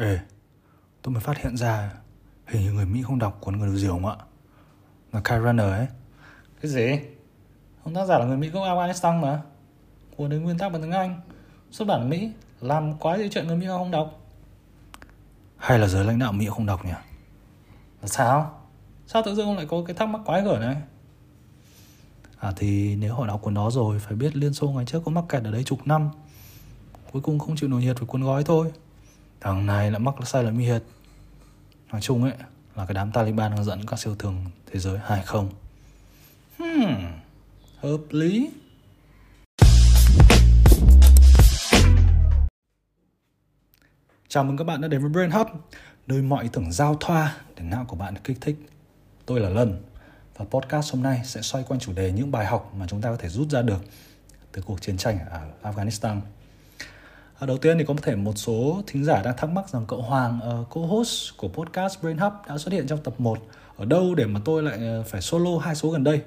Ê, tôi mới phát hiện ra hình như người Mỹ không đọc cuốn Người đầu diều ạ. Là Kyle Runner ấy. Cái gì? Ông tác giả là người Mỹ gốc Afghanistan mà. Cuốn đấy nguyên tác bằng tiếng Anh. Xuất bản Mỹ. Làm quá gì chuyện người Mỹ không đọc. Hay là giới lãnh đạo Mỹ không đọc nhỉ? Là sao? Sao tự dưng ông lại có cái thắc mắc quái gở này? À thì nếu họ đọc cuốn đó rồi phải biết Liên Xô ngày trước có mắc kẹt ở đấy chục năm. Cuối cùng không chịu nổi nhiệt với cuốn gói thôi. Thằng này lại mắc sai lầm nhiệt. Nói chung ấy là cái đám Taliban đang dẫn các siêu thường thế giới hay không? Hmm, hợp lý. Chào mừng các bạn đã đến với Brain Hub, nơi mọi ý tưởng giao thoa để não của bạn được kích thích. Tôi là Lân và podcast hôm nay sẽ xoay quanh chủ đề những bài học mà chúng ta có thể rút ra được từ cuộc chiến tranh ở Afghanistan. À, đầu tiên thì có thể một số thính giả đang thắc mắc rằng cậu Hoàng, ờ, uh, co-host của podcast Brain Hub đã xuất hiện trong tập 1 ở đâu để mà tôi lại ờ, phải solo hai số gần đây.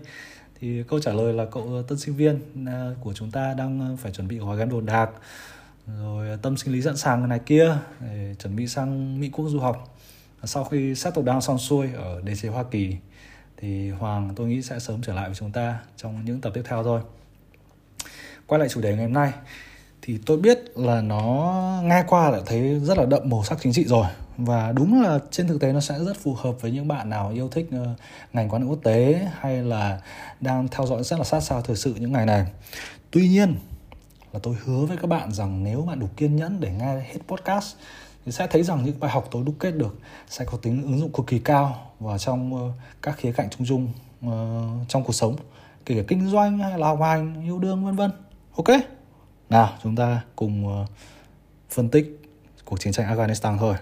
Thì câu trả lời là cậu ờ, tân sinh viên của chúng ta đang phải chuẩn bị gói gắn đồ đạc rồi tâm sinh lý sẵn sàng này kia để chuẩn bị sang Mỹ quốc du học. Sau khi settle down xong xuôi ở DC Hoa Kỳ thì Hoàng tôi nghĩ sẽ sớm trở lại với chúng ta trong những tập tiếp theo thôi. Quay lại chủ đề ngày hôm nay thì tôi biết là nó nghe qua đã thấy rất là đậm màu sắc chính trị rồi. Và đúng là trên thực tế nó sẽ rất phù hợp với những bạn nào yêu thích ờ, ngành quan hệ quốc tế hay là đang theo dõi rất là sát sao thời sự những ngày này. Tuy nhiên là tôi hứa với các bạn rằng nếu bạn đủ kiên nhẫn để nghe hết podcast thì sẽ thấy rằng những bài học tôi đúc kết được sẽ có tính ứng dụng cực kỳ cao vào trong ờ, các khía cạnh chung chung ờ, trong cuộc sống, kể cả kinh doanh hay là học hành, yêu đương, vân vân. Ok? Nào chúng ta cùng ờ, phân tích cuộc chiến tranh Afghanistan thôi.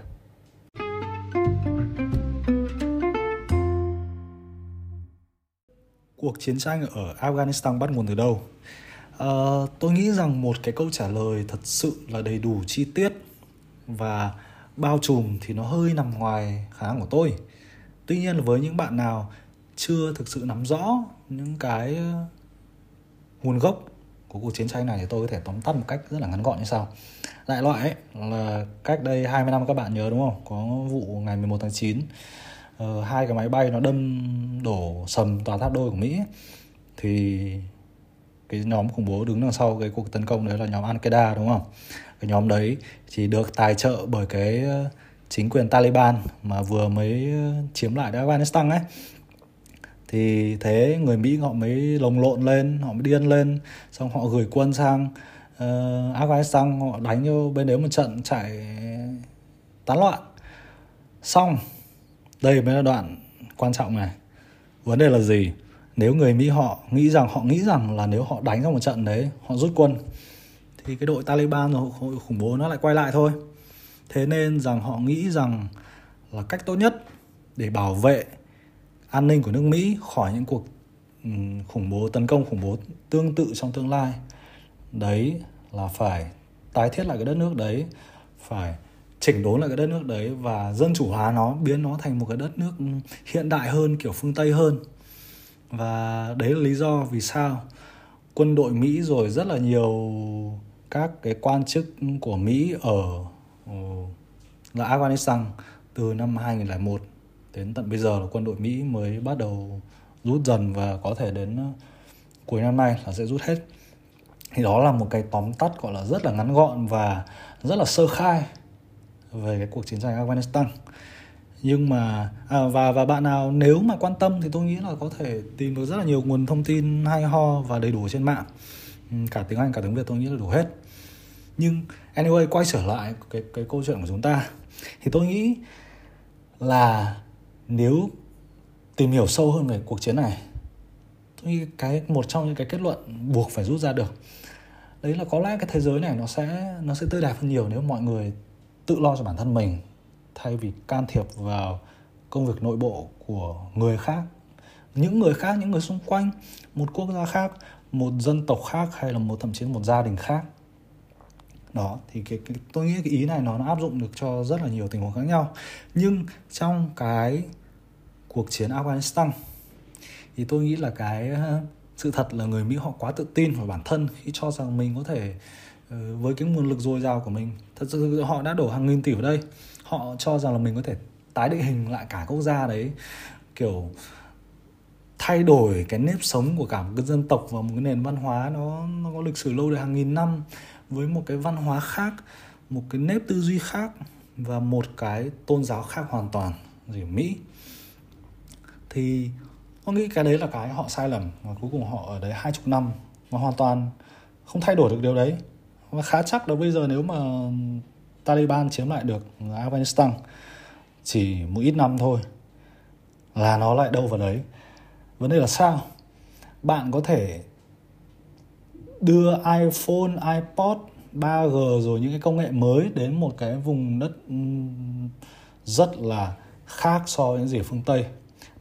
Cuộc chiến tranh ở Afghanistan bắt nguồn từ đâu? À, tôi nghĩ rằng một cái câu trả lời thật sự là đầy đủ chi tiết và bao trùm thì nó hơi nằm ngoài khả năng của tôi. Tuy nhiên là với những bạn nào chưa thực sự nắm rõ những cái ờ, nguồn gốc của cuộc chiến tranh này thì tôi có thể tóm tắt một cách rất là ngắn gọn như sau. Đại loại ấy là cách đây 20 năm các bạn nhớ đúng không? Có vụ ngày 11 tháng 9 uh, ờ, hai cái máy bay nó đâm đổ sầm tòa tháp đôi của Mỹ thì cái nhóm khủng bố đứng đằng sau cái cuộc tấn công đấy là nhóm Al-Qaeda đúng không? Cái nhóm đấy chỉ được tài trợ bởi cái ờ, chính quyền Taliban mà vừa mới ờ, chiếm lại Afghanistan ấy thì thế người Mỹ họ mới lồng lộn lên họ mới điên lên xong họ gửi quân sang uh, Afghanistan họ đánh vô bên đấy một trận chạy tán loạn. Xong đây mới là đoạn quan trọng này. Vấn đề là gì? Nếu người Mỹ họ nghĩ rằng họ nghĩ rằng là nếu họ đánh ra một trận đấy họ rút quân thì cái đội Taliban rồi hội khủng bố nó lại quay lại thôi. Thế nên rằng họ nghĩ rằng là cách tốt nhất để bảo vệ an ninh của nước Mỹ khỏi những cuộc ừ, khủng bố, tấn công khủng bố tương tự trong tương lai. Đấy là phải tái thiết lại cái đất nước đấy, phải chỉnh đốn lại cái đất nước đấy và dân chủ hóa nó, biến nó thành một cái đất nước ừ, hiện đại hơn, kiểu phương tây hơn. Và đấy là lý do vì sao quân đội Mỹ rồi rất là nhiều các cái quan chức của Mỹ ở ừ, là Afghanistan từ năm 2001 đến tận bây giờ là quân đội Mỹ mới bắt đầu rút dần và có thể đến ờ, cuối năm nay là sẽ rút hết. Thì đó là một cái tóm tắt gọi là rất là ngắn gọn và rất là sơ khai về cái cuộc chiến tranh Afghanistan. Nhưng mà à, và và bạn nào nếu mà quan tâm thì tôi nghĩ là có thể tìm được rất là nhiều nguồn thông tin hay ho và đầy đủ trên mạng. Ừ, cả tiếng Anh cả tiếng Việt tôi nghĩ là đủ hết. Nhưng anyway quay trở lại cái cái câu chuyện của chúng ta. Thì tôi nghĩ là nếu tìm hiểu sâu hơn về cuộc chiến này, tôi nghĩ cái, một trong những cái kết luận buộc phải rút ra được, đấy là có lẽ cái thế giới này nó sẽ nó sẽ tươi đẹp hơn nhiều nếu mọi người tự lo cho bản thân mình, thay vì can thiệp vào công việc nội bộ của người khác. Những người khác, những người xung quanh, một quốc gia khác, một dân tộc khác, hay là một, thậm chí một gia đình khác đó thì cái, cái tôi nghĩ cái ý này nó, nó áp dụng được cho rất là nhiều tình huống khác nhau. Nhưng trong cái cuộc chiến Afghanistan thì tôi nghĩ là cái ờ, sự thật là người Mỹ họ quá tự tin vào bản thân khi cho rằng mình có thể ờ, với cái nguồn lực dồi dào của mình thật sự họ đã đổ hàng nghìn tỷ vào đây. Họ cho rằng là mình có thể tái định hình lại cả quốc gia đấy kiểu thay đổi cái nếp sống của cả một cái dân tộc và một cái nền văn hóa nó nó có lịch sử lâu đời hàng nghìn năm với một cái văn hóa khác, một cái nếp tư duy khác và một cái tôn giáo khác hoàn toàn gì Mỹ. Thì tôi nghĩ cái đấy là cái họ sai lầm và cuối cùng họ ở đấy hai chục năm và hoàn toàn không thay đổi được điều đấy. Và khá chắc là bây giờ nếu mà Taliban chiếm lại được Afghanistan chỉ một ít năm thôi là nó lại đâu vào đấy. Vấn đề là sao? Bạn có thể đưa iPhone, iPod, 3G rồi những cái công nghệ mới đến một cái vùng đất rất là khác so với những gì ở phương Tây.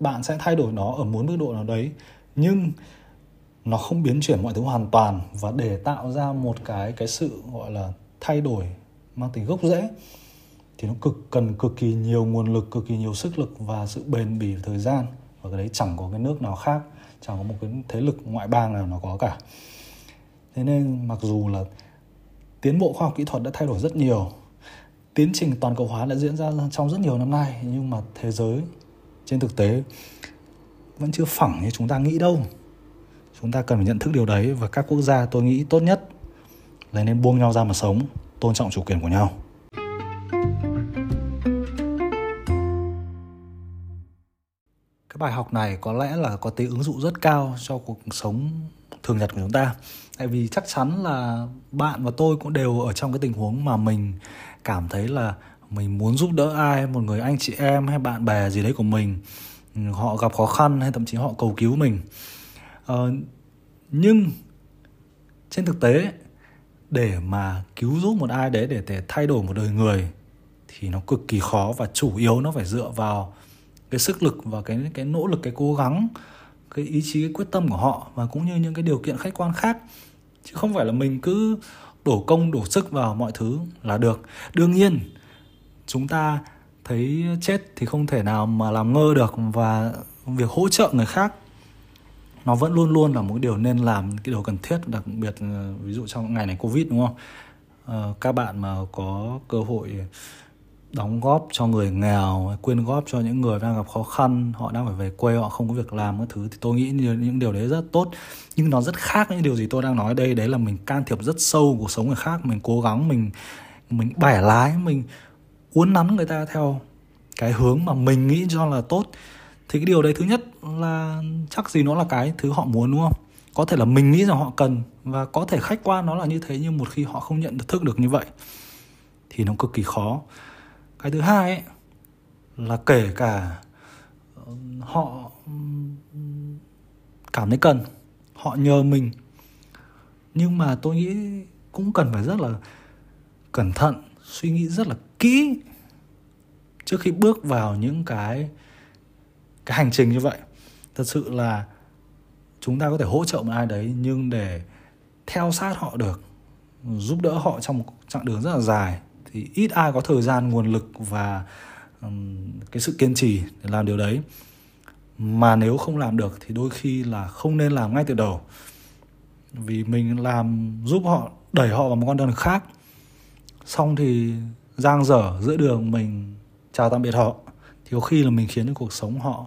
Bạn sẽ thay đổi nó ở muốn mức độ nào đấy, nhưng nó không biến chuyển mọi thứ hoàn toàn và để tạo ra một cái cái sự gọi là thay đổi mang tính gốc rễ thì nó cực cần cực kỳ nhiều nguồn lực, cực kỳ nhiều sức lực và sự bền bỉ thời gian và cái đấy chẳng có cái nước nào khác chẳng có một cái thế lực ngoại bang nào nó có cả thế nên mặc dù là tiến bộ khoa học kỹ thuật đã thay đổi rất nhiều, tiến trình toàn cầu hóa đã diễn ra trong rất nhiều năm nay, nhưng mà thế giới trên thực tế vẫn chưa phẳng như chúng ta nghĩ đâu. Chúng ta cần phải nhận thức điều đấy và các quốc gia tôi nghĩ tốt nhất là nên buông nhau ra mà sống, tôn trọng chủ quyền của nhau. Cái bài học này có lẽ là có tính ứng dụng rất cao cho cuộc sống thường nhật của chúng ta. Tại vì chắc chắn là bạn và tôi cũng đều ở trong cái tình huống mà mình cảm thấy là mình muốn giúp đỡ ai một người anh chị em hay bạn bè gì đấy của mình họ gặp khó khăn hay thậm chí họ cầu cứu mình. Ờ, nhưng trên thực tế để mà cứu giúp một ai đấy để để thay đổi một đời người thì nó cực kỳ khó và chủ yếu nó phải dựa vào cái sức lực và cái cái nỗ lực cái cố gắng cái ý chí cái quyết tâm của họ và cũng như những cái điều kiện khách quan khác. Chứ không phải là mình cứ đổ công đổ sức vào mọi thứ là được. Đương nhiên chúng ta thấy chết thì không thể nào mà làm ngơ được và việc hỗ trợ người khác nó vẫn luôn luôn là một điều nên làm cái điều cần thiết đặc biệt ờ, ví dụ trong ngày này covid đúng không? À, các bạn mà có cơ hội đóng góp cho người nghèo, quyên góp cho những người đang gặp khó khăn, họ đang phải về quê, họ không có việc làm các thứ, thì tôi nghĩ những điều đấy rất tốt. Nhưng nó rất khác những điều gì tôi đang nói đây, đấy là mình can thiệp rất sâu cuộc sống người khác, mình cố gắng, mình mình bẻ lái, mình uốn nắn người ta theo cái hướng mà mình nghĩ cho là tốt. Thì cái điều đấy, thứ nhất là chắc gì nó là cái thứ họ muốn, đúng không? Có thể là mình nghĩ rằng họ cần, và có thể khách quan nó là như thế, nhưng một khi họ không nhận được, thức được như vậy, thì nó cực kỳ khó cái thứ hai ấy, là kể cả ờ, họ cảm thấy cần họ nhờ mình. Nhưng mà tôi nghĩ cũng cần phải rất là cẩn thận suy nghĩ rất là kỹ trước khi bước vào những cái cái hành trình như vậy. Thật sự là chúng ta có thể hỗ trợ một ai đấy nhưng để theo sát họ được giúp đỡ họ trong một chặng đường rất là dài thì ít ai có thời gian nguồn lực và um, cái sự kiên trì để làm điều đấy. Mà nếu không làm được thì đôi khi là không nên làm ngay từ đầu. Vì mình làm giúp họ đẩy họ vào một con đường khác. Xong thì giang dở giữa đường mình chào tạm biệt họ thì có khi là mình khiến cho cuộc sống họ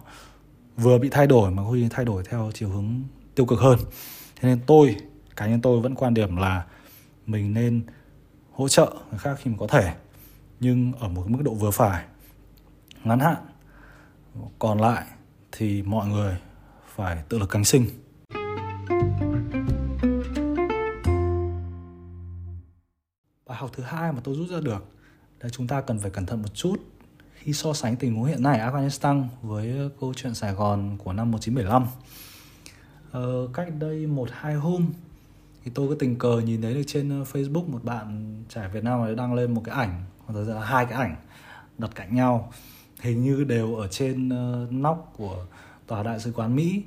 vừa bị thay đổi mà có khi thay đổi theo chiều hướng tiêu cực hơn. Thế nên tôi cá nhân tôi vẫn quan điểm là mình nên hỗ trợ người khác khi mà có thể nhưng ở một mức độ vừa phải ngắn hạn còn lại thì mọi người phải tự lực cánh sinh bài học thứ hai mà tôi rút ra được là chúng ta cần phải cẩn thận một chút khi so sánh tình huống hiện nay ở Afghanistan với câu chuyện Sài Gòn của năm 1975. Ờ, cách đây một hai hôm thì tôi có tình cờ nhìn thấy được trên ờ, Facebook một bạn trẻ Việt Nam ấy đăng lên một cái ảnh hoặc là hai cái ảnh đặt cạnh nhau. Hình như đều ở trên uh, nóc của tòa đại sứ quán Mỹ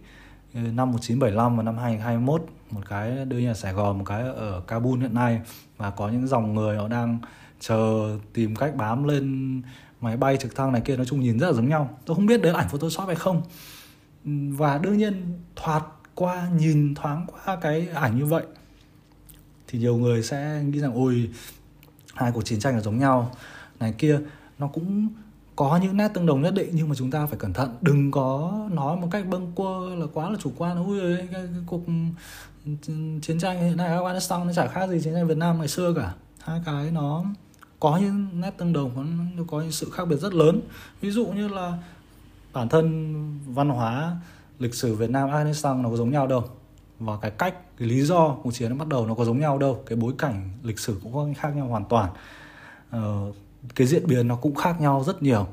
ờ, năm 1975 và năm 2021 một cái đưa nhà Sài Gòn một cái ở Kabul hiện nay. Và có những dòng người họ đang chờ tìm cách bám lên máy bay trực thăng này kia. Nói chung nhìn rất là giống nhau. Tôi không biết đấy là ảnh photoshop hay không. Và đương nhiên thoạt qua nhìn thoáng qua cái ảnh như vậy thì nhiều người sẽ nghĩ rằng ôi hai cuộc chiến tranh là giống nhau. Này kia nó cũng có những nét tương đồng nhất định nhưng mà chúng ta phải cẩn thận. Đừng có nói một cách bâng quơ là quá là chủ quan ui ơi, cái, cái cuộc chiến tranh hiện nay Afghanistan nó chả khác gì chiến tranh Việt Nam ngày xưa cả. Hai cái nó có những nét tương đồng nó có những sự khác biệt rất lớn. Ví dụ như là bản thân văn hóa lịch sử Việt Nam Afghanistan nó có giống nhau đâu và cái cách cái lý do cuộc chiến nó bắt đầu nó có giống nhau đâu. Cái bối cảnh lịch sử cũng có khác nhau hoàn toàn. Ờ, cái diễn biến nó cũng khác nhau rất nhiều.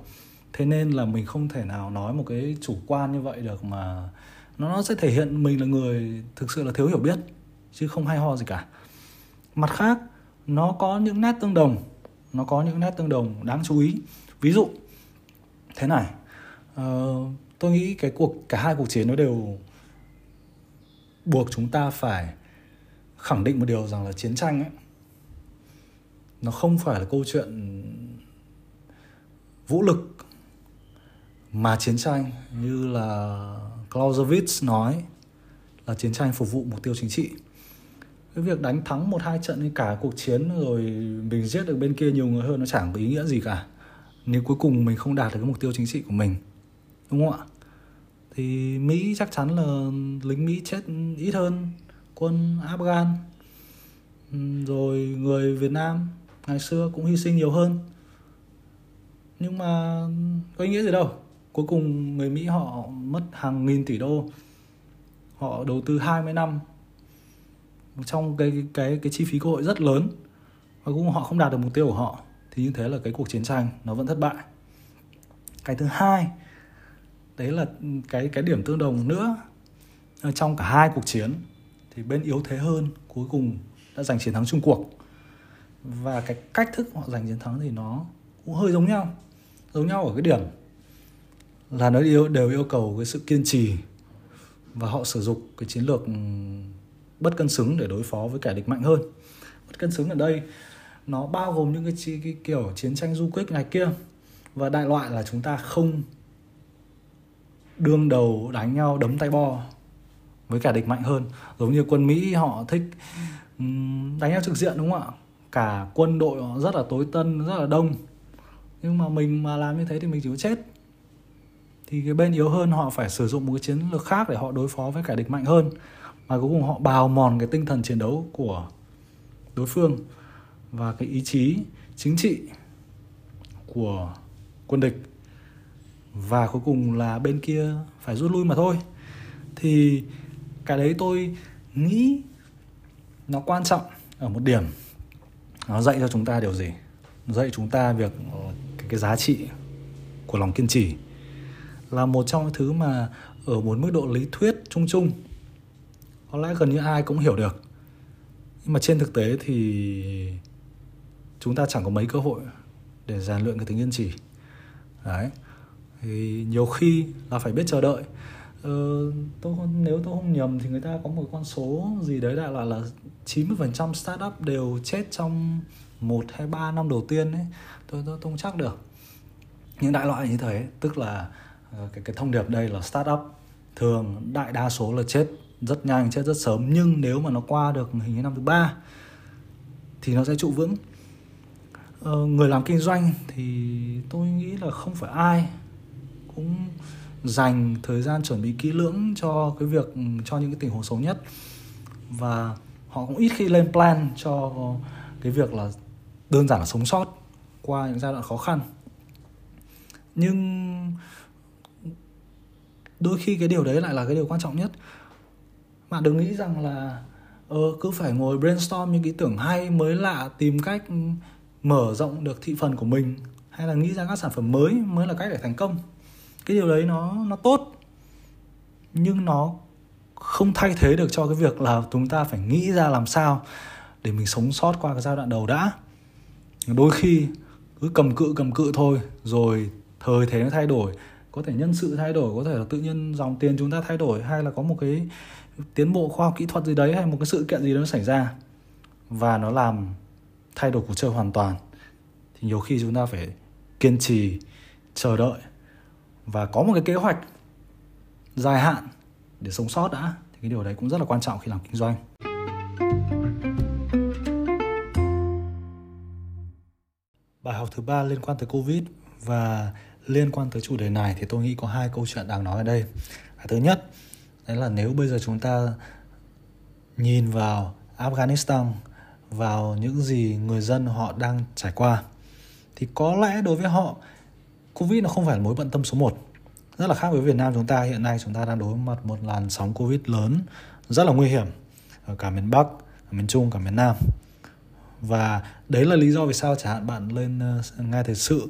Thế nên là mình không thể nào nói một cái chủ quan như vậy được mà nó sẽ thể hiện mình là người thực sự là thiếu hiểu biết chứ không hay ho gì cả. Mặt khác nó có những nét tương đồng. Nó có những nét tương đồng đáng chú ý. Ví dụ thế này. Uh, tôi nghĩ cái cuộc cả hai cuộc chiến nó đều buộc chúng ta phải khẳng định một điều rằng là chiến tranh ấy, nó không phải là câu chuyện vũ lực mà chiến tranh như là Clausewitz nói là chiến tranh phục vụ mục tiêu chính trị. Cái việc đánh thắng một hai trận cả cuộc chiến rồi mình giết được bên kia nhiều người hơn nó chẳng có ý nghĩa gì cả. Nếu cuối cùng mình không đạt được cái mục tiêu chính trị của mình, đúng không ạ? Thì Mỹ chắc chắn là lính Mỹ chết ít hơn quân Afghan. Rồi người Việt Nam ngày xưa cũng hy sinh nhiều hơn. Nhưng mà có ý nghĩa gì đâu. Cuối cùng người Mỹ họ mất hàng nghìn tỷ đô. Họ đầu tư 20 năm trong cái cái cái chi phí cơ hội rất lớn. Và cũng họ không đạt được mục tiêu của họ. Thì như thế là cái cuộc chiến tranh nó vẫn thất bại. Cái thứ hai đấy là cái cái điểm tương đồng nữa. Ờ, trong cả hai cuộc chiến thì bên yếu thế hơn cuối cùng đã giành chiến thắng chung cuộc. Và cái cách thức họ giành chiến thắng thì nó cũng hơi giống nhau giống nhau ở cái điểm là nó yêu đều yêu cầu cái sự kiên trì và họ sử dụng cái chiến lược ừ, bất cân xứng để đối phó với kẻ địch mạnh hơn. Bất cân xứng ở đây nó bao gồm những cái, cái, cái kiểu chiến tranh du kích này kia. Và đại loại là chúng ta không đương đầu đánh nhau, đấm tay bo với kẻ địch mạnh hơn. Giống như quân mỹ họ thích đánh nhau trực diện, đúng không ạ? Cả quân đội họ rất là tối tân, rất là đông. Nhưng mà mình mà làm như thế thì mình chỉ có chết. Thì cái bên yếu hơn, họ phải sử dụng một cái chiến lược khác để họ đối phó với kẻ địch mạnh hơn. Mà cuối cùng họ bào mòn cái tinh thần chiến đấu của đối phương và cái ý chí chính trị của quân địch và cuối cùng là bên kia phải rút lui mà thôi. Thì cái đấy tôi nghĩ nó quan trọng ở một điểm. Nó dạy cho chúng ta điều gì? Nó dạy chúng ta việc ờ, cái, cái giá trị của lòng kiên trì. Là một trong những thứ mà ở một mức độ lý thuyết chung chung có lẽ gần như ai cũng hiểu được. Nhưng mà trên thực tế thì chúng ta chẳng có mấy cơ hội để rèn luyện cái tính kiên trì. Đấy thì nhiều khi là phải biết chờ đợi. Ờ, tôi nếu tôi không nhầm thì người ta có một con số gì đấy đại loại là 90% startup đều chết trong một hay ba năm đầu tiên ấy. Tôi tôi không chắc được. Những đại loại như thế tức là ờ, cái cái thông điệp đây là startup thường đại đa số là chết rất nhanh chết rất sớm. Nhưng nếu mà nó qua được hình như năm thứ ba thì nó sẽ trụ vững. Ờ, người làm kinh doanh thì tôi nghĩ là không phải ai cũng dành thời gian chuẩn bị kỹ lưỡng cho cái việc ừ, cho những cái tình huống xấu nhất. Và họ cũng ít khi lên plan cho cái việc là đơn giản là sống sót qua những giai đoạn khó khăn. Nhưng đôi khi cái điều đấy lại là cái điều quan trọng nhất. Bạn đừng nghĩ rằng là ờ, cứ phải ngồi brainstorm những ý tưởng hay mới lạ tìm cách ừ, mở rộng được thị phần của mình hay là nghĩ ra các sản phẩm mới mới là cách để thành công cái điều đấy nó nó tốt. Nhưng nó không thay thế được cho cái việc là chúng ta phải nghĩ ra làm sao để mình sống sót qua cái giai đoạn đầu đã. Đôi khi cứ cầm cự cầm cự thôi, rồi thời thế nó thay đổi. Có thể nhân sự thay đổi, có thể là tự nhiên dòng tiền chúng ta thay đổi, hay là có một cái tiến bộ khoa học kỹ thuật gì đấy, hay một cái sự kiện gì đó nó xảy ra. Và nó làm thay đổi cuộc chơi hoàn toàn. Thì nhiều khi chúng ta phải kiên trì, chờ đợi và có một cái kế hoạch dài hạn để sống sót đã. Thì cái điều đấy cũng rất là quan trọng khi làm kinh doanh. Bài học thứ ba liên quan tới covid và liên quan tới chủ đề này thì tôi nghĩ có hai câu chuyện đáng nói ở đây. À, thứ nhất đấy là nếu bây giờ chúng ta nhìn vào afghanistan vào những gì người dân họ đang trải qua thì có lẽ đối với họ covid nó không phải là mối bận tâm số 1 rất là khác với Việt Nam chúng ta. Hiện nay chúng ta đang đối mặt một làn sóng covid lớn rất là nguy hiểm ở cả miền Bắc, ở miền Trung, cả miền Nam. Và đấy là lý do vì sao chẳng hạn bạn lên ờ, nghe thời sự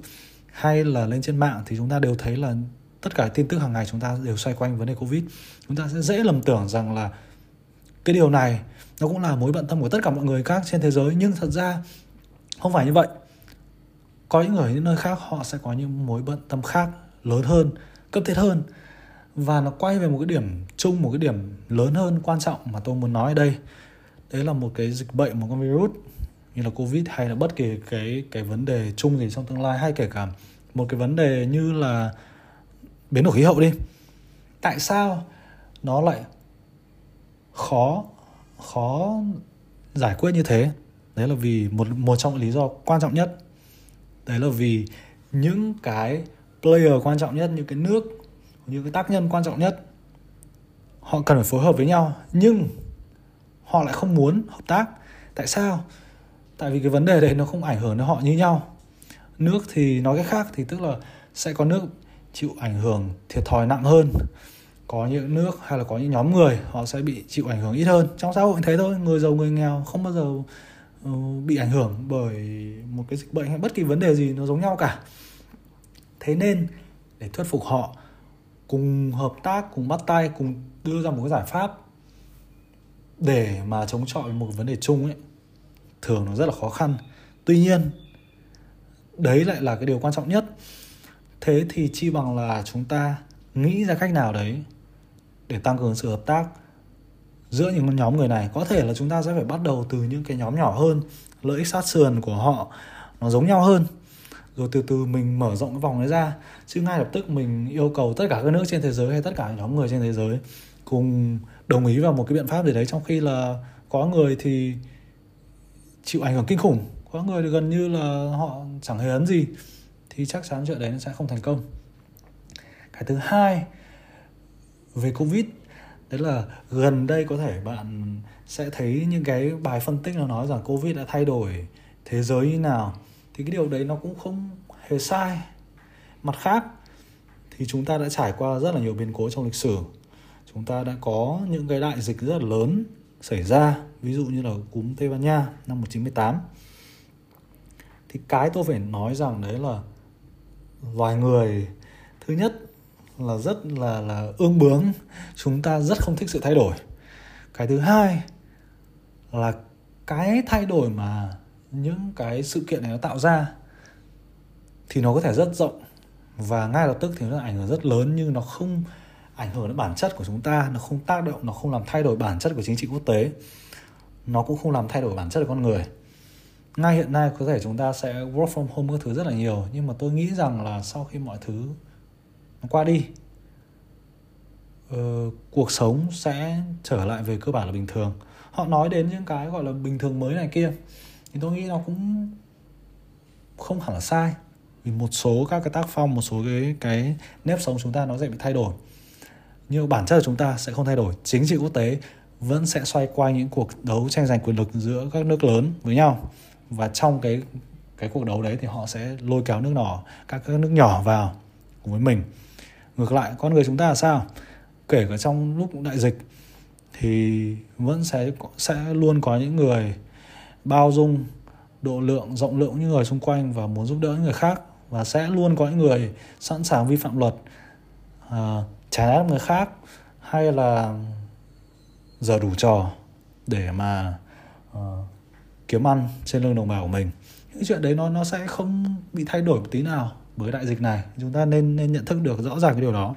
hay là lên trên mạng thì chúng ta đều thấy là tất cả tin tức hàng ngày chúng ta đều xoay quanh vấn đề covid. Chúng ta sẽ dễ lầm tưởng rằng là cái điều này nó cũng là mối bận tâm của tất cả mọi người khác trên thế giới. Nhưng thật ra không phải như vậy có những người ở những nơi khác, họ sẽ có những mối bận tâm khác, lớn hơn, cấp thiết hơn. Và nó quay về một cái điểm chung, một cái điểm lớn hơn, quan trọng mà tôi muốn nói ở đây. Đấy là một cái dịch bệnh, một con virus, như là covid hay là bất kỳ cái cái vấn đề chung gì trong tương lai, hay kể cả một cái vấn đề như là biến đổi khí hậu đi. Tại sao nó lại khó khó giải quyết như thế? Đấy là vì một một trong lý do quan trọng nhất đấy là vì những cái player quan trọng nhất, những cái nước, những cái tác nhân quan trọng nhất, họ cần phải phối hợp với nhau, nhưng họ lại không muốn hợp tác. Tại sao? Tại vì cái vấn đề đấy nó không ảnh hưởng đến họ như nhau. Nước thì nói cách khác thì tức là sẽ có nước chịu ảnh hưởng thiệt thòi nặng hơn. Có những nước hay là có những nhóm người họ sẽ bị chịu ảnh hưởng ít hơn. Trong xã hội thế thôi, người giàu người nghèo không bao giờ Ờ, bị ảnh hưởng bởi một cái dịch bệnh hay bất kỳ vấn đề gì nó giống nhau cả. Thế nên, để thuyết phục họ, cùng hợp tác, cùng bắt tay, cùng đưa ra một cái giải pháp để mà chống chọi một vấn đề chung ấy, thường nó rất là khó khăn. Tuy nhiên, đấy lại là cái điều quan trọng nhất. Thế thì chi bằng là chúng ta nghĩ ra cách nào đấy để tăng cường sự hợp tác giữa những nhóm người này. Có thể là chúng ta sẽ phải bắt đầu từ những cái nhóm nhỏ hơn, lợi ích sát sườn của họ nó giống nhau hơn. Rồi từ từ mình mở rộng cái vòng đấy ra, chứ ngay lập tức mình yêu cầu tất cả các nước trên thế giới hay tất cả nhóm người trên thế giới cùng đồng ý vào một cái biện pháp gì đấy. Trong khi là có người thì chịu ảnh hưởng kinh khủng, có người thì gần như là họ chẳng hề ấn gì, thì chắc chắn chuyện đấy nó sẽ không thành công. Cái thứ hai, về covid đấy là gần đây có thể bạn sẽ thấy những cái bài phân tích nó nói rằng covid đã thay đổi thế giới như nào. Thì cái điều đấy nó cũng không hề sai. Mặt khác, thì chúng ta đã trải qua rất là nhiều biến cố trong lịch sử. Chúng ta đã có những cái đại dịch rất là lớn xảy ra, ví dụ như là cúm Tây Ban Nha năm 1918 thì cái tôi phải nói rằng đấy là loài người. Thứ nhất là rất là là ương bướng. Chúng ta rất không thích sự thay đổi. Cái thứ hai là cái thay đổi mà những cái sự kiện này nó tạo ra thì nó có thể rất rộng và ngay lập tức thì nó ảnh hưởng rất lớn nhưng nó không ảnh hưởng đến bản chất của chúng ta, nó không tác động, nó không làm thay đổi bản chất của chính trị quốc tế. Nó cũng không làm thay đổi bản chất của con người. Ngay hiện nay có thể chúng ta sẽ work from home các thứ rất là nhiều nhưng mà tôi nghĩ rằng là sau khi mọi thứ nó qua đi. Ờ, cuộc sống sẽ trở lại về cơ bản là bình thường. Họ nói đến những cái gọi là bình thường mới này kia thì tôi nghĩ nó cũng không hẳn là sai. Vì một số các cái tác phong một số cái cái nếp sống chúng ta nó sẽ bị thay đổi. Nhưng bản chất của chúng ta sẽ không thay đổi. Chính trị quốc tế vẫn sẽ xoay quanh những cuộc đấu tranh giành quyền lực giữa các nước lớn với nhau. Và trong cái cái cuộc đấu đấy thì họ sẽ lôi kéo nước nhỏ các các nước nhỏ vào cùng với mình ngược lại con người chúng ta là sao? Kể cả trong lúc đại dịch thì vẫn sẽ sẽ luôn có những người bao dung độ lượng rộng lượng những người xung quanh và muốn giúp đỡ những người khác. Và sẽ luôn có những người sẵn sàng vi phạm luật à, uh, trái áp người khác hay là giờ đủ trò để mà uh, kiếm ăn trên lưng đồng bào của mình. Những chuyện đấy nó nó sẽ không bị thay đổi một tí nào bởi đại dịch này. Chúng ta nên nên nhận thức được rõ ràng cái điều đó.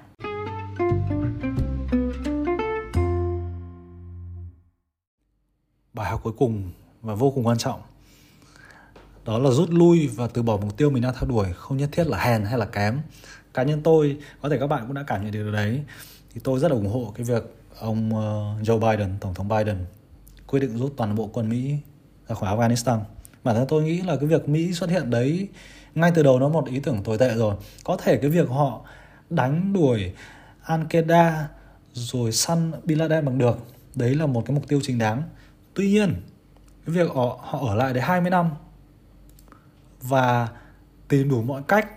Bài học cuối cùng và vô cùng quan trọng, đó là rút lui và từ bỏ mục tiêu mình đang theo đuổi, không nhất thiết là hèn hay là kém. Cá nhân tôi, có thể các bạn cũng đã cảm nhận được điều đấy. Thì tôi rất là ủng hộ cái việc ông ờ, Joe Biden, tổng thống Biden quyết định rút toàn bộ quân Mỹ ra khỏi Afghanistan. Bản thân tôi nghĩ là cái việc Mỹ xuất hiện đấy ngay từ đầu nó một ý tưởng tồi tệ rồi. Có thể cái việc họ đánh đuổi Al-Qaeda rồi săn Bin Laden bằng được đấy là một cái mục tiêu chính đáng. Tuy nhiên cái việc họ, họ ở lại đấy 20 năm và tìm đủ mọi cách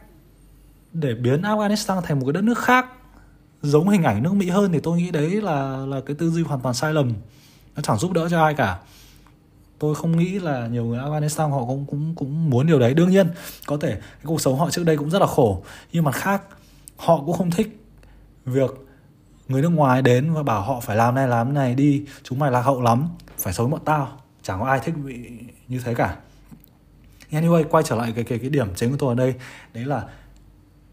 để biến Afghanistan thành một cái đất nước khác giống hình ảnh nước Mỹ hơn thì tôi nghĩ đấy là là cái tư duy hoàn toàn sai lầm. Nó chẳng giúp đỡ cho ai cả tôi không nghĩ là nhiều người Afghanistan họ cũng cũng cũng muốn điều đấy. Đương nhiên, có thể cái cuộc sống họ trước đây cũng rất là khổ. Nhưng mặt khác, họ cũng không thích việc người nước ngoài đến và bảo họ phải làm này làm này đi. Chúng mày lạc hậu lắm, phải sống bọn tao. Chẳng có ai thích bị như thế cả. Anyway, quay trở lại cái cái cái điểm chính của tôi ở đây. Đấy là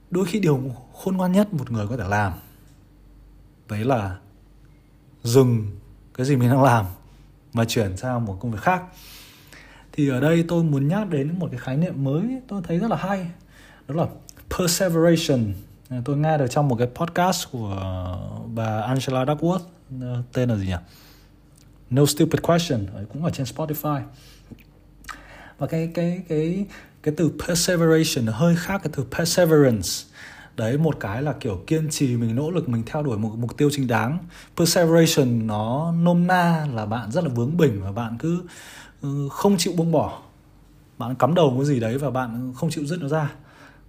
đôi khi điều khôn ngoan nhất một người có thể làm, đấy là dừng cái gì mình đang làm và chuyển sang một công việc khác. Thì ở đây tôi muốn nhắc đến một cái khái niệm mới, tôi thấy rất là hay, đó là perseveration. Tôi nghe được trong một cái podcast của bà Angela Duckworth, tên là gì nhỉ? No Stupid Question cũng ở trên Spotify. Và cái cái cái cái từ perseveration hơi khác cái từ perseverance đấy, một cái là kiểu kiên trì mình, nỗ lực mình theo đuổi một mục tiêu chính đáng. Perseveration nó nôm na là bạn rất là vướng bỉnh và bạn cứ ừ, không chịu buông bỏ. Bạn cắm đầu cái gì đấy và bạn không chịu dứt nó ra.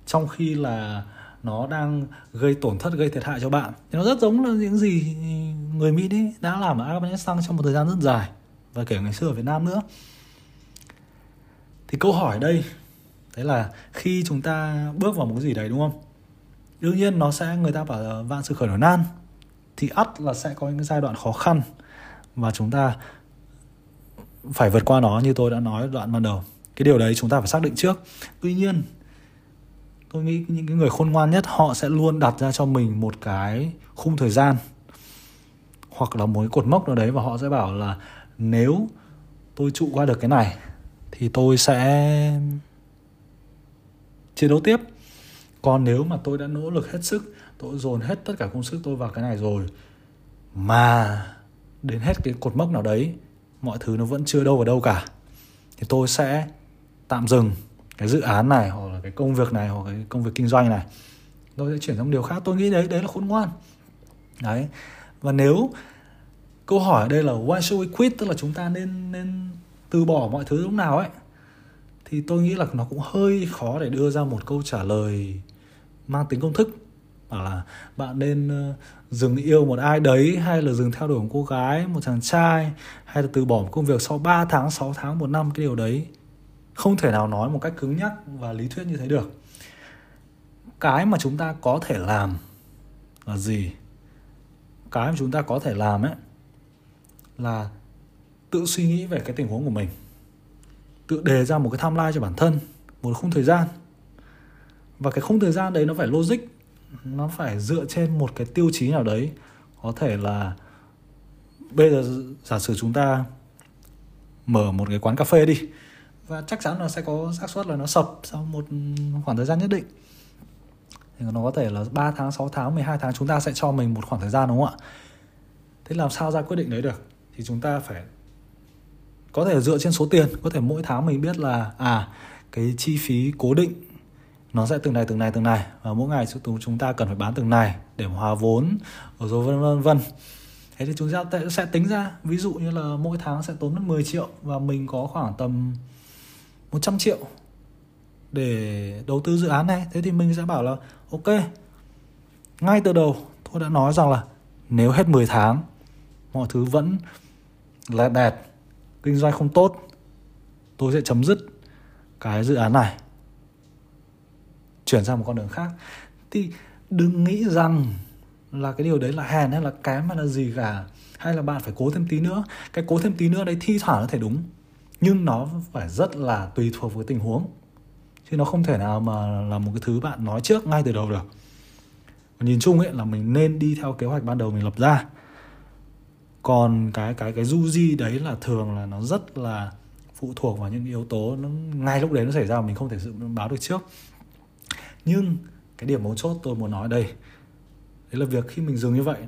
Trong khi là nó đang gây tổn thất, gây thiệt hại cho bạn. Thì nó rất giống là những gì người Mỹ đấy đã làm ở Afghanistan trong một thời gian rất dài và kể ngày xưa ở Việt Nam nữa. Thì câu hỏi đây, đấy là khi chúng ta bước vào một cái gì đấy, đúng không? Đương nhiên nó sẽ, người ta bảo là vạn sự khởi đầu nan, thì ắt là sẽ có những giai đoạn khó khăn và chúng ta phải vượt qua nó như tôi đã nói đoạn ban đầu. Cái điều đấy chúng ta phải xác định trước. Tuy nhiên, tôi nghĩ những cái người khôn ngoan nhất họ sẽ luôn đặt ra cho mình một cái khung thời gian hoặc là một cái cột mốc nào đấy và họ sẽ bảo là nếu tôi trụ qua được cái này thì tôi sẽ chiến đấu tiếp còn nếu mà tôi đã nỗ lực hết sức, tôi dồn hết tất cả công sức tôi vào cái này rồi, mà đến hết cái cột mốc nào đấy, mọi thứ nó vẫn chưa đâu vào đâu cả, thì tôi sẽ tạm dừng cái dự án này hoặc là cái công việc này hoặc cái công việc kinh doanh này. Tôi sẽ chuyển sang điều khác, tôi nghĩ đấy đấy là khôn ngoan. Đấy. Và nếu câu hỏi ở đây là why should we quit, tức là chúng ta nên nên từ bỏ mọi thứ lúc nào ấy thì tôi nghĩ là nó cũng hơi khó để đưa ra một câu trả lời mang tính công thức. Bảo là, bạn nên ờ, dừng yêu một ai đấy, hay là dừng theo đuổi một cô gái, một chàng trai, hay là từ bỏ một công việc sau 3 tháng 6 tháng, một năm, cái điều đấy. Không thể nào nói một cách cứng nhắc và lý thuyết như thế được. Cái mà chúng ta có thể làm là gì? Cái mà chúng ta có thể làm ấy, là tự suy nghĩ về cái tình huống của mình tự đề ra một cái timeline cho bản thân một khung thời gian và cái khung thời gian đấy nó phải logic nó phải dựa trên một cái tiêu chí nào đấy có thể là bây giờ giả sử chúng ta mở một cái quán cà phê đi và chắc chắn là sẽ có xác suất là nó sập sau một khoảng thời gian nhất định thì nó có thể là 3 tháng, 6 tháng, 12 tháng chúng ta sẽ cho mình một khoảng thời gian đúng không ạ? Thế làm sao ra quyết định đấy được? Thì chúng ta phải có thể dựa trên số tiền, có thể mỗi tháng mình biết là à cái chi phí cố định nó sẽ từng này từng này từng này. Và mỗi ngày chúng ta cần phải bán từng này để hòa vốn rồi vân vân vân. Thế thì chúng ta sẽ tính ra ví dụ như là mỗi tháng sẽ tốn mất 10 triệu và mình có khoảng tầm 100 triệu để đầu tư dự án này. Thế thì mình sẽ bảo là ok ngay từ đầu tôi đã nói rằng là nếu hết 10 tháng mọi thứ vẫn là đẹp kinh doanh không tốt, tôi sẽ chấm dứt cái dự án này. Chuyển sang một con đường khác. Thì đừng nghĩ rằng là cái điều đấy là hèn hay là kém hay là gì cả, hay là bạn phải cố thêm tí nữa. Cái cố thêm tí nữa đấy thi thoảng có thể đúng, nhưng nó phải rất là tùy thuộc với tình huống. Chứ nó không thể nào mà là một cái thứ bạn nói trước ngay từ đầu được. Nhìn chung ấy là mình nên đi theo kế hoạch ban đầu mình lập ra còn cái cái cái du di đấy là thường là nó rất là phụ thuộc vào những yếu tố nó, ngay lúc đấy nó xảy ra mình không thể dự báo được trước. Nhưng cái điểm mấu chốt tôi muốn nói đây, đấy là việc khi mình dừng như vậy,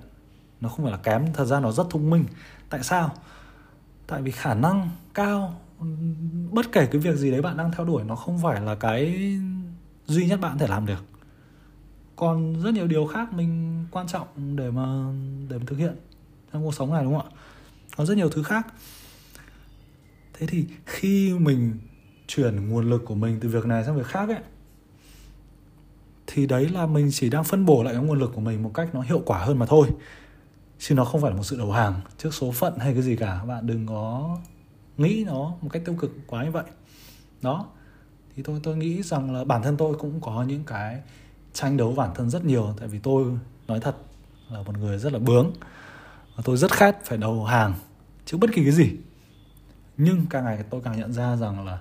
nó không phải là kém, thật ra nó rất thông minh. Tại sao? Tại vì khả năng cao, bất kể cái việc gì đấy bạn đang theo đuổi, nó không phải là cái duy nhất bạn có thể làm được. Còn rất nhiều điều khác mình quan trọng để mà để mà thực hiện trong cuộc sống này, đúng không ạ? Có rất nhiều thứ khác. Thế thì khi mình chuyển nguồn lực của mình từ việc này sang việc khác ấy, thì đấy là mình chỉ đang phân bổ lại cái nguồn lực của mình một cách nó hiệu quả hơn mà thôi. Chứ nó không phải là một sự đầu hàng trước số phận hay cái gì cả. Bạn đừng có nghĩ nó một cách tiêu cực quá như vậy. Đó. Thì tôi tôi nghĩ rằng là bản thân tôi cũng có những cái tranh đấu bản thân rất nhiều. Tại vì tôi, nói thật là một người rất là bướng và tôi rất khát phải đầu hàng trước bất kỳ cái gì. Nhưng càng ngày tôi càng nhận ra rằng là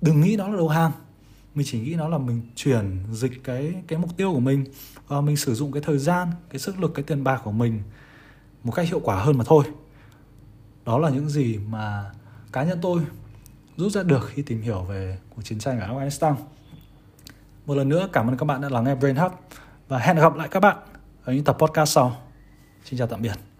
đừng nghĩ đó là đầu hàng. Mình chỉ nghĩ nó là mình chuyển dịch cái cái mục tiêu của mình và mình sử dụng cái thời gian, cái sức lực, cái tiền bạc của mình một cách hiệu quả hơn mà thôi. Đó là những gì mà cá nhân tôi rút ra được khi tìm hiểu về cuộc chiến tranh ở Afghanistan. Một lần nữa cảm ơn các bạn đã lắng nghe Brain Hub và hẹn gặp lại các bạn ở những tập podcast sau xin chào tạm biệt.